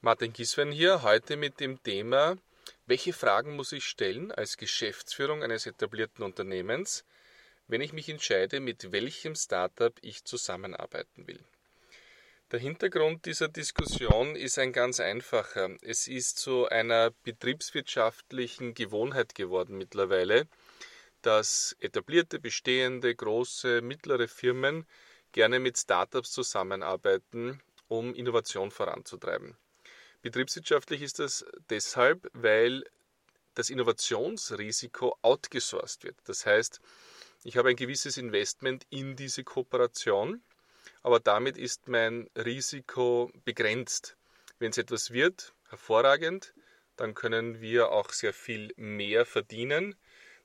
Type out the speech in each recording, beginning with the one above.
Martin Giswen hier, heute mit dem Thema, welche Fragen muss ich stellen als Geschäftsführung eines etablierten Unternehmens, wenn ich mich entscheide, mit welchem Startup ich zusammenarbeiten will. Der Hintergrund dieser Diskussion ist ein ganz einfacher. Es ist zu einer betriebswirtschaftlichen Gewohnheit geworden mittlerweile, dass etablierte, bestehende, große, mittlere Firmen gerne mit Startups zusammenarbeiten, um Innovation voranzutreiben. Betriebswirtschaftlich ist das deshalb, weil das Innovationsrisiko outgesourced wird. Das heißt, ich habe ein gewisses Investment in diese Kooperation, aber damit ist mein Risiko begrenzt. Wenn es etwas wird, hervorragend, dann können wir auch sehr viel mehr verdienen.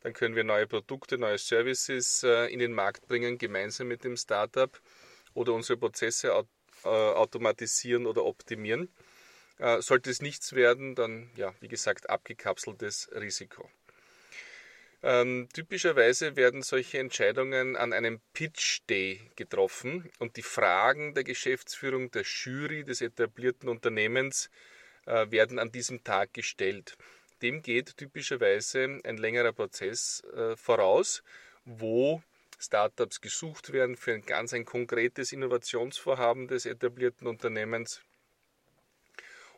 Dann können wir neue Produkte, neue Services äh, in den Markt bringen, gemeinsam mit dem Startup oder unsere Prozesse äh, automatisieren oder optimieren. Äh, sollte es nichts werden, dann, ja, wie gesagt, abgekapseltes Risiko. Ähm, typischerweise werden solche Entscheidungen an einem Pitch Day getroffen und die Fragen der Geschäftsführung, der Jury des etablierten Unternehmens äh, werden an diesem Tag gestellt. Dem geht typischerweise ein längerer Prozess äh, voraus, wo Startups gesucht werden für ein ganz ein konkretes Innovationsvorhaben des etablierten Unternehmens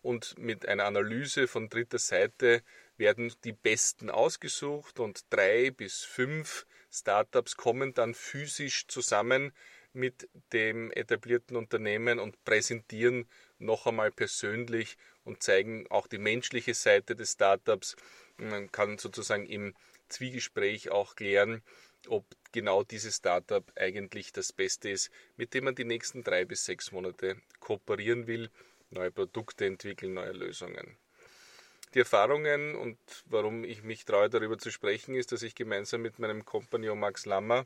und mit einer Analyse von dritter Seite werden die Besten ausgesucht und drei bis fünf Startups kommen dann physisch zusammen mit dem etablierten Unternehmen und präsentieren noch einmal persönlich und zeigen auch die menschliche Seite des Startups. Man kann sozusagen im Zwiegespräch auch klären, ob genau dieses Startup eigentlich das Beste ist, mit dem man die nächsten drei bis sechs Monate kooperieren will neue Produkte entwickeln, neue Lösungen. Die Erfahrungen und warum ich mich traue, darüber zu sprechen, ist, dass ich gemeinsam mit meinem Kompagnon Max Lammer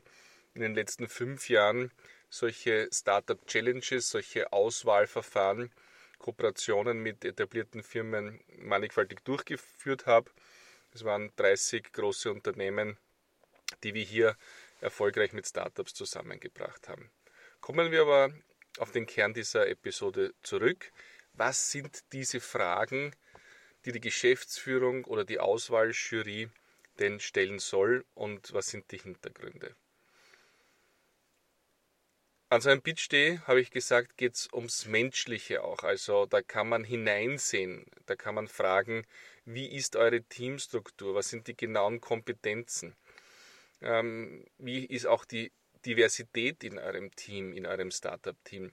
in den letzten fünf Jahren solche Startup Challenges, solche Auswahlverfahren, Kooperationen mit etablierten Firmen mannigfaltig durchgeführt habe. Es waren 30 große Unternehmen, die wir hier erfolgreich mit Startups zusammengebracht haben. Kommen wir aber auf den Kern dieser Episode zurück. Was sind diese Fragen, die die Geschäftsführung oder die Auswahljury denn stellen soll und was sind die Hintergründe? An so einem Pitch Day, habe ich gesagt, geht es ums Menschliche auch. Also da kann man hineinsehen, da kann man fragen, wie ist eure Teamstruktur, was sind die genauen Kompetenzen, ähm, wie ist auch die Diversität in eurem Team, in eurem Startup-Team.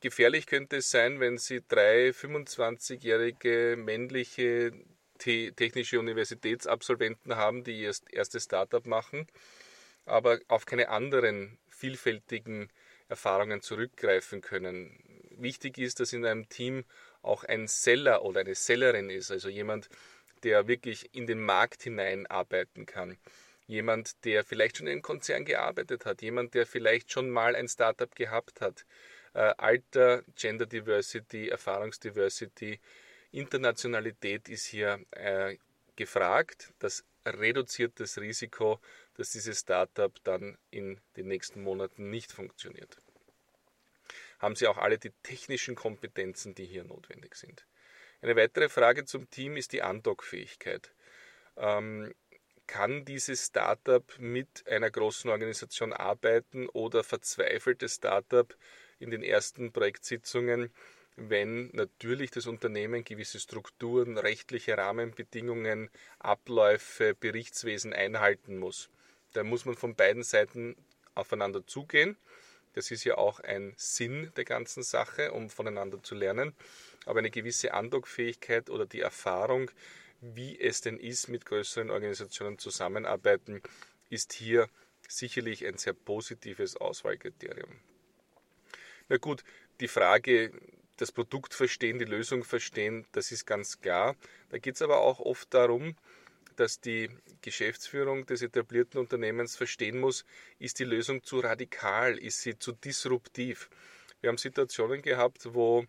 Gefährlich könnte es sein, wenn Sie drei 25-jährige männliche technische Universitätsabsolventen haben, die ihr erstes Startup machen, aber auf keine anderen vielfältigen Erfahrungen zurückgreifen können. Wichtig ist, dass in einem Team auch ein Seller oder eine Sellerin ist, also jemand, der wirklich in den Markt hinein arbeiten kann jemand, der vielleicht schon in einem Konzern gearbeitet hat, jemand, der vielleicht schon mal ein Startup gehabt hat. Äh, Alter, Gender Diversity, Erfahrungsdiversity, Internationalität ist hier äh, gefragt. Das reduziert das Risiko, dass dieses Startup dann in den nächsten Monaten nicht funktioniert. Haben Sie auch alle die technischen Kompetenzen, die hier notwendig sind? Eine weitere Frage zum Team ist die Andockfähigkeit. Ähm, kann dieses Startup mit einer großen Organisation arbeiten oder verzweifelt das Startup in den ersten Projektsitzungen, wenn natürlich das Unternehmen gewisse Strukturen, rechtliche Rahmenbedingungen, Abläufe, Berichtswesen einhalten muss. Da muss man von beiden Seiten aufeinander zugehen. Das ist ja auch ein Sinn der ganzen Sache, um voneinander zu lernen. Aber eine gewisse Andockfähigkeit oder die Erfahrung, wie es denn ist, mit größeren Organisationen zusammenarbeiten, ist hier sicherlich ein sehr positives Auswahlkriterium. Na gut, die Frage, das Produkt verstehen, die Lösung verstehen, das ist ganz klar. Da geht es aber auch oft darum, dass die Geschäftsführung des etablierten Unternehmens verstehen muss, ist die Lösung zu radikal, ist sie zu disruptiv. Wir haben Situationen gehabt, wo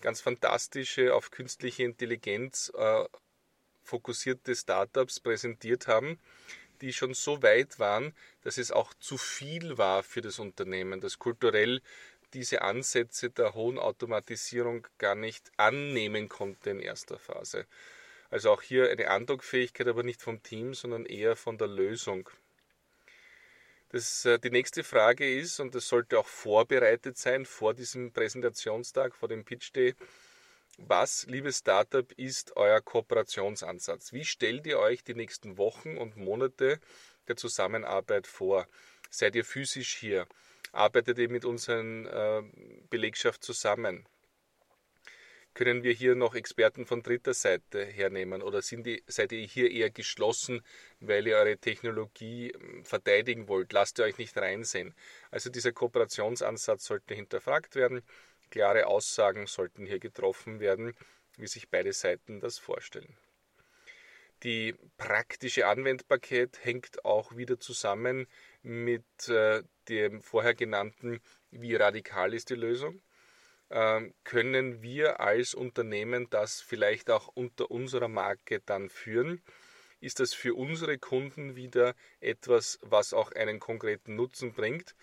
ganz fantastische auf künstliche Intelligenz äh, fokussierte Startups präsentiert haben, die schon so weit waren, dass es auch zu viel war für das Unternehmen, dass kulturell diese Ansätze der hohen Automatisierung gar nicht annehmen konnte in erster Phase. Also auch hier eine Andockfähigkeit, aber nicht vom Team, sondern eher von der Lösung. Das, äh, die nächste Frage ist, und das sollte auch vorbereitet sein vor diesem Präsentationstag, vor dem Pitch Day, was, liebes Startup, ist euer Kooperationsansatz? Wie stellt ihr euch die nächsten Wochen und Monate der Zusammenarbeit vor? Seid ihr physisch hier? Arbeitet ihr mit unseren äh, Belegschaft zusammen? Können wir hier noch Experten von dritter Seite hernehmen oder sind die, seid ihr hier eher geschlossen, weil ihr eure Technologie ähm, verteidigen wollt? Lasst ihr euch nicht reinsehen. Also dieser Kooperationsansatz sollte hinterfragt werden. Klare Aussagen sollten hier getroffen werden, wie sich beide Seiten das vorstellen. Die praktische Anwendbarkeit hängt auch wieder zusammen mit äh, dem vorher genannten, wie radikal ist die Lösung. Ähm, können wir als Unternehmen das vielleicht auch unter unserer Marke dann führen? Ist das für unsere Kunden wieder etwas, was auch einen konkreten Nutzen bringt?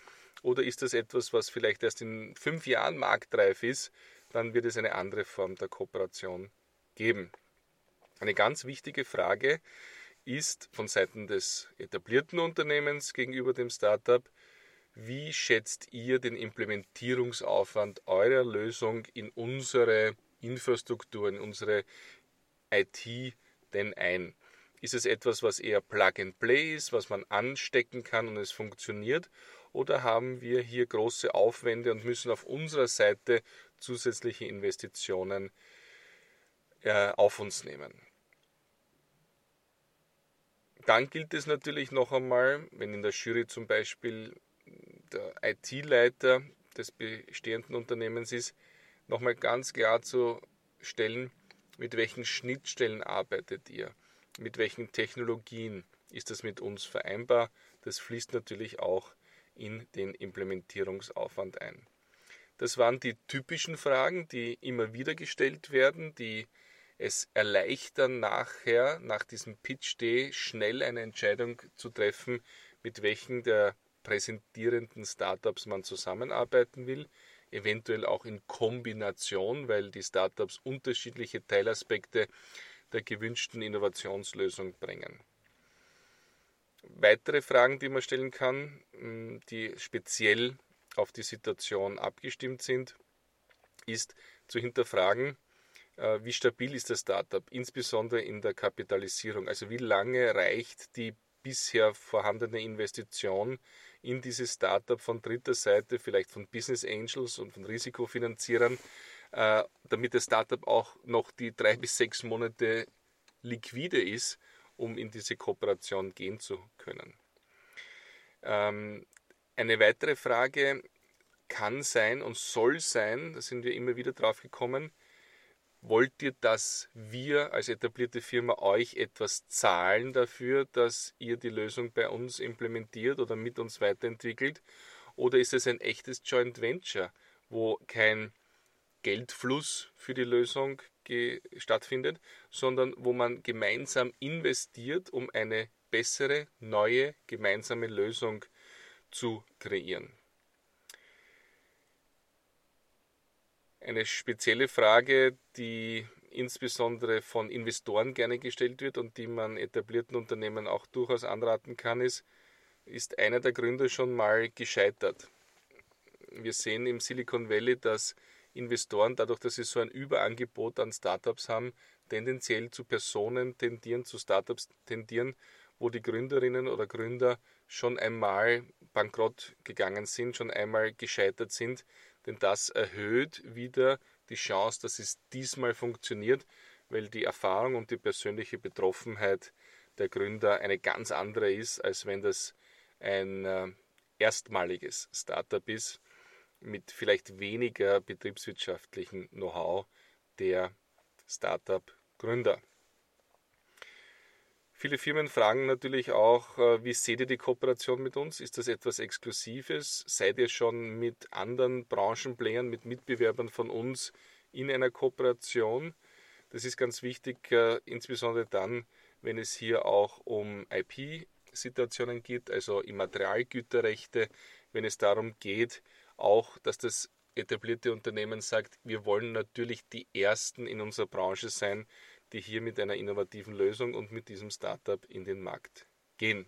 Oder ist das etwas, was vielleicht erst in fünf Jahren marktreif ist? Dann wird es eine andere Form der Kooperation geben. Eine ganz wichtige Frage ist von Seiten des etablierten Unternehmens gegenüber dem Startup, wie schätzt ihr den Implementierungsaufwand eurer Lösung in unsere Infrastruktur, in unsere IT denn ein? Ist es etwas, was eher Plug and Play ist, was man anstecken kann und es funktioniert? Oder haben wir hier große Aufwände und müssen auf unserer Seite zusätzliche Investitionen äh, auf uns nehmen? Dann gilt es natürlich noch einmal, wenn in der Jury zum Beispiel der IT-Leiter des bestehenden Unternehmens ist, nochmal ganz klar zu stellen, mit welchen Schnittstellen arbeitet ihr, mit welchen Technologien ist das mit uns vereinbar. Das fließt natürlich auch in den Implementierungsaufwand ein. Das waren die typischen Fragen, die immer wieder gestellt werden, die es erleichtern, nachher, nach diesem Pitch Day, schnell eine Entscheidung zu treffen, mit welchen der präsentierenden Startups man zusammenarbeiten will, eventuell auch in Kombination, weil die Startups unterschiedliche Teilaspekte der gewünschten Innovationslösung bringen. Weitere Fragen, die man stellen kann, hm, die speziell auf die Situation abgestimmt sind, ist zu hinterfragen, äh, wie stabil ist das Startup, insbesondere in der Kapitalisierung. Also wie lange reicht die bisher vorhandene Investition in dieses Startup von dritter Seite, vielleicht von Business Angels und von Risikofinanzierern, äh, damit das Startup auch noch die drei bis sechs Monate liquide ist, um in diese Kooperation gehen zu können. Ähm, eine weitere Frage kann sein und soll sein, da sind wir immer wieder drauf gekommen, wollt ihr, dass wir als etablierte Firma euch etwas zahlen dafür, dass ihr die Lösung bei uns implementiert oder mit uns weiterentwickelt? Oder ist es ein echtes Joint Venture, wo kein Geldfluss für die Lösung stattfindet, sondern wo man gemeinsam investiert, um eine bessere, neue, gemeinsame Lösung zu kreieren? Eine spezielle Frage, die insbesondere von Investoren gerne gestellt wird und die man etablierten Unternehmen auch durchaus anraten kann, ist, ist einer der Gründer schon mal gescheitert? Wir sehen im Silicon Valley, dass Investoren, dadurch, dass sie so ein Überangebot an Startups haben, tendenziell zu Personen tendieren, zu Startups tendieren, wo die Gründerinnen oder Gründer schon einmal bankrott gegangen sind, schon einmal gescheitert sind, denn das erhöht wieder die Chance, dass es diesmal funktioniert, weil die Erfahrung und die persönliche Betroffenheit der Gründer eine ganz andere ist, als wenn das ein äh, erstmaliges Startup ist mit vielleicht weniger betriebswirtschaftlichen Know-how der Startup-Gründer. Viele Firmen fragen natürlich auch, äh, wie seht ihr die Kooperation mit uns? Ist das etwas Exklusives? Seid ihr schon mit anderen Branchenplayern, mit Mitbewerbern von uns in einer Kooperation? Das ist ganz wichtig, äh, insbesondere dann, wenn es hier auch um IP-Situationen geht, also Immaterialgüterrechte, wenn es darum geht, auch, dass das etablierte Unternehmen sagt, wir wollen natürlich die Ersten in unserer Branche sein, die hier mit einer innovativen Lösung und mit diesem Startup in den Markt gehen.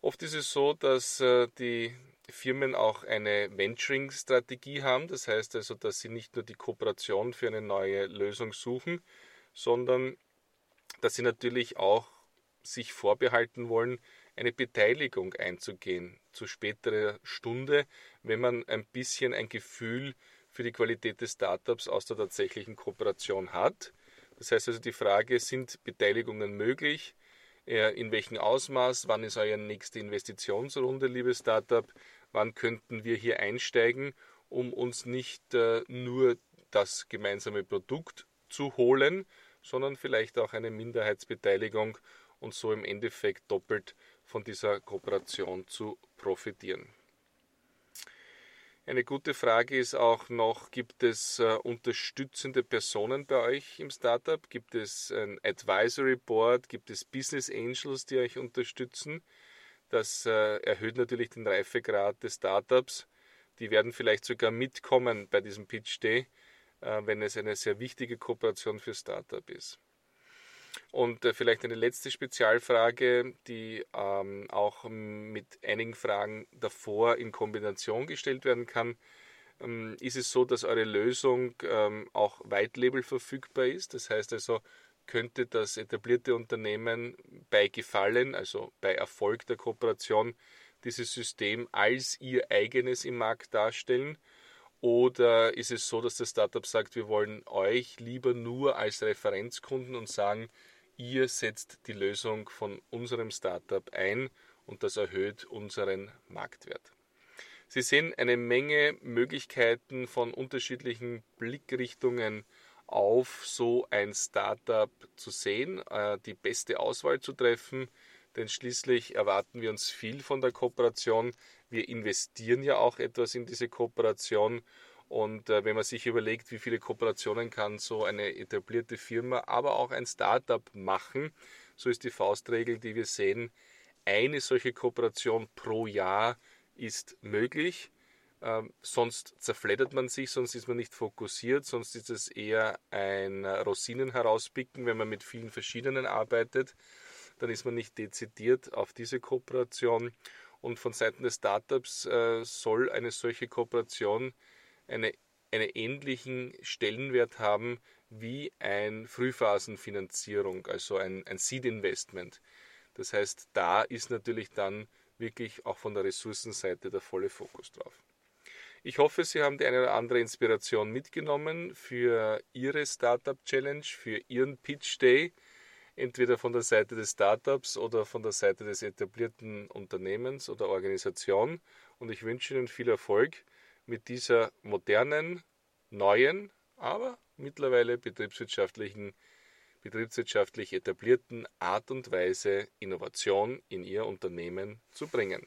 Oft ist es so, dass äh, die Firmen auch eine Venturing-Strategie haben. Das heißt also, dass sie nicht nur die Kooperation für eine neue Lösung suchen, sondern dass sie natürlich auch sich vorbehalten wollen, eine Beteiligung einzugehen zu späterer Stunde, wenn man ein bisschen ein Gefühl für die Qualität des Startups aus der tatsächlichen Kooperation hat. Das heißt also die Frage, sind Beteiligungen möglich? In welchem Ausmaß? Wann ist eure nächste Investitionsrunde, liebes Startup? Wann könnten wir hier einsteigen, um uns nicht äh, nur das gemeinsame Produkt zu holen, sondern vielleicht auch eine Minderheitsbeteiligung und so im Endeffekt doppelt von dieser Kooperation zu profitieren. Eine gute Frage ist auch noch, gibt es äh, unterstützende Personen bei euch im Startup? Gibt es ein Advisory Board? Gibt es Business Angels, die euch unterstützen? Das äh, erhöht natürlich den Reifegrad des Startups. Die werden vielleicht sogar mitkommen bei diesem Pitch Day, äh, wenn es eine sehr wichtige Kooperation für Startup ist. Und äh, vielleicht eine letzte Spezialfrage, die ähm, auch mit einigen Fragen davor in Kombination gestellt werden kann. Ähm, ist es so, dass eure Lösung ähm, auch White verfügbar ist? Das heißt also, könnte das etablierte Unternehmen bei Gefallen, also bei Erfolg der Kooperation, dieses System als ihr eigenes im Markt darstellen? Oder ist es so, dass das Startup sagt, wir wollen euch lieber nur als Referenzkunden und sagen, ihr setzt die Lösung von unserem Startup ein und das erhöht unseren Marktwert. Sie sehen eine Menge Möglichkeiten von unterschiedlichen Blickrichtungen auf so ein Startup zu sehen, äh, die beste Auswahl zu treffen, denn schließlich erwarten wir uns viel von der Kooperation. Wir investieren ja auch etwas in diese Kooperation und äh, wenn man sich überlegt, wie viele Kooperationen kann so eine etablierte Firma, aber auch ein Startup machen, so ist die Faustregel, die wir sehen, eine solche Kooperation pro Jahr ist möglich. Ähm, sonst zerfleddert man sich, sonst ist man nicht fokussiert, sonst ist es eher ein Rosinen herauspicken, wenn man mit vielen verschiedenen arbeitet. Dann ist man nicht dezidiert auf diese Kooperation. Und von Seiten des Startups äh, soll eine solche Kooperation eine, einen ähnlichen Stellenwert haben wie ein Frühphasenfinanzierung, also ein, ein Seed-Investment. Das heißt, da ist natürlich dann wirklich auch von der Ressourcenseite der volle Fokus drauf. Ich hoffe, Sie haben die eine oder andere Inspiration mitgenommen für Ihre Startup Challenge, für Ihren Pitch Day, entweder von der Seite des Startups oder von der Seite des etablierten Unternehmens oder Organisation. Und ich wünsche Ihnen viel Erfolg mit dieser modernen, neuen, aber mittlerweile betriebswirtschaftlichen, betriebswirtschaftlich etablierten Art und Weise, Innovation in Ihr Unternehmen zu bringen.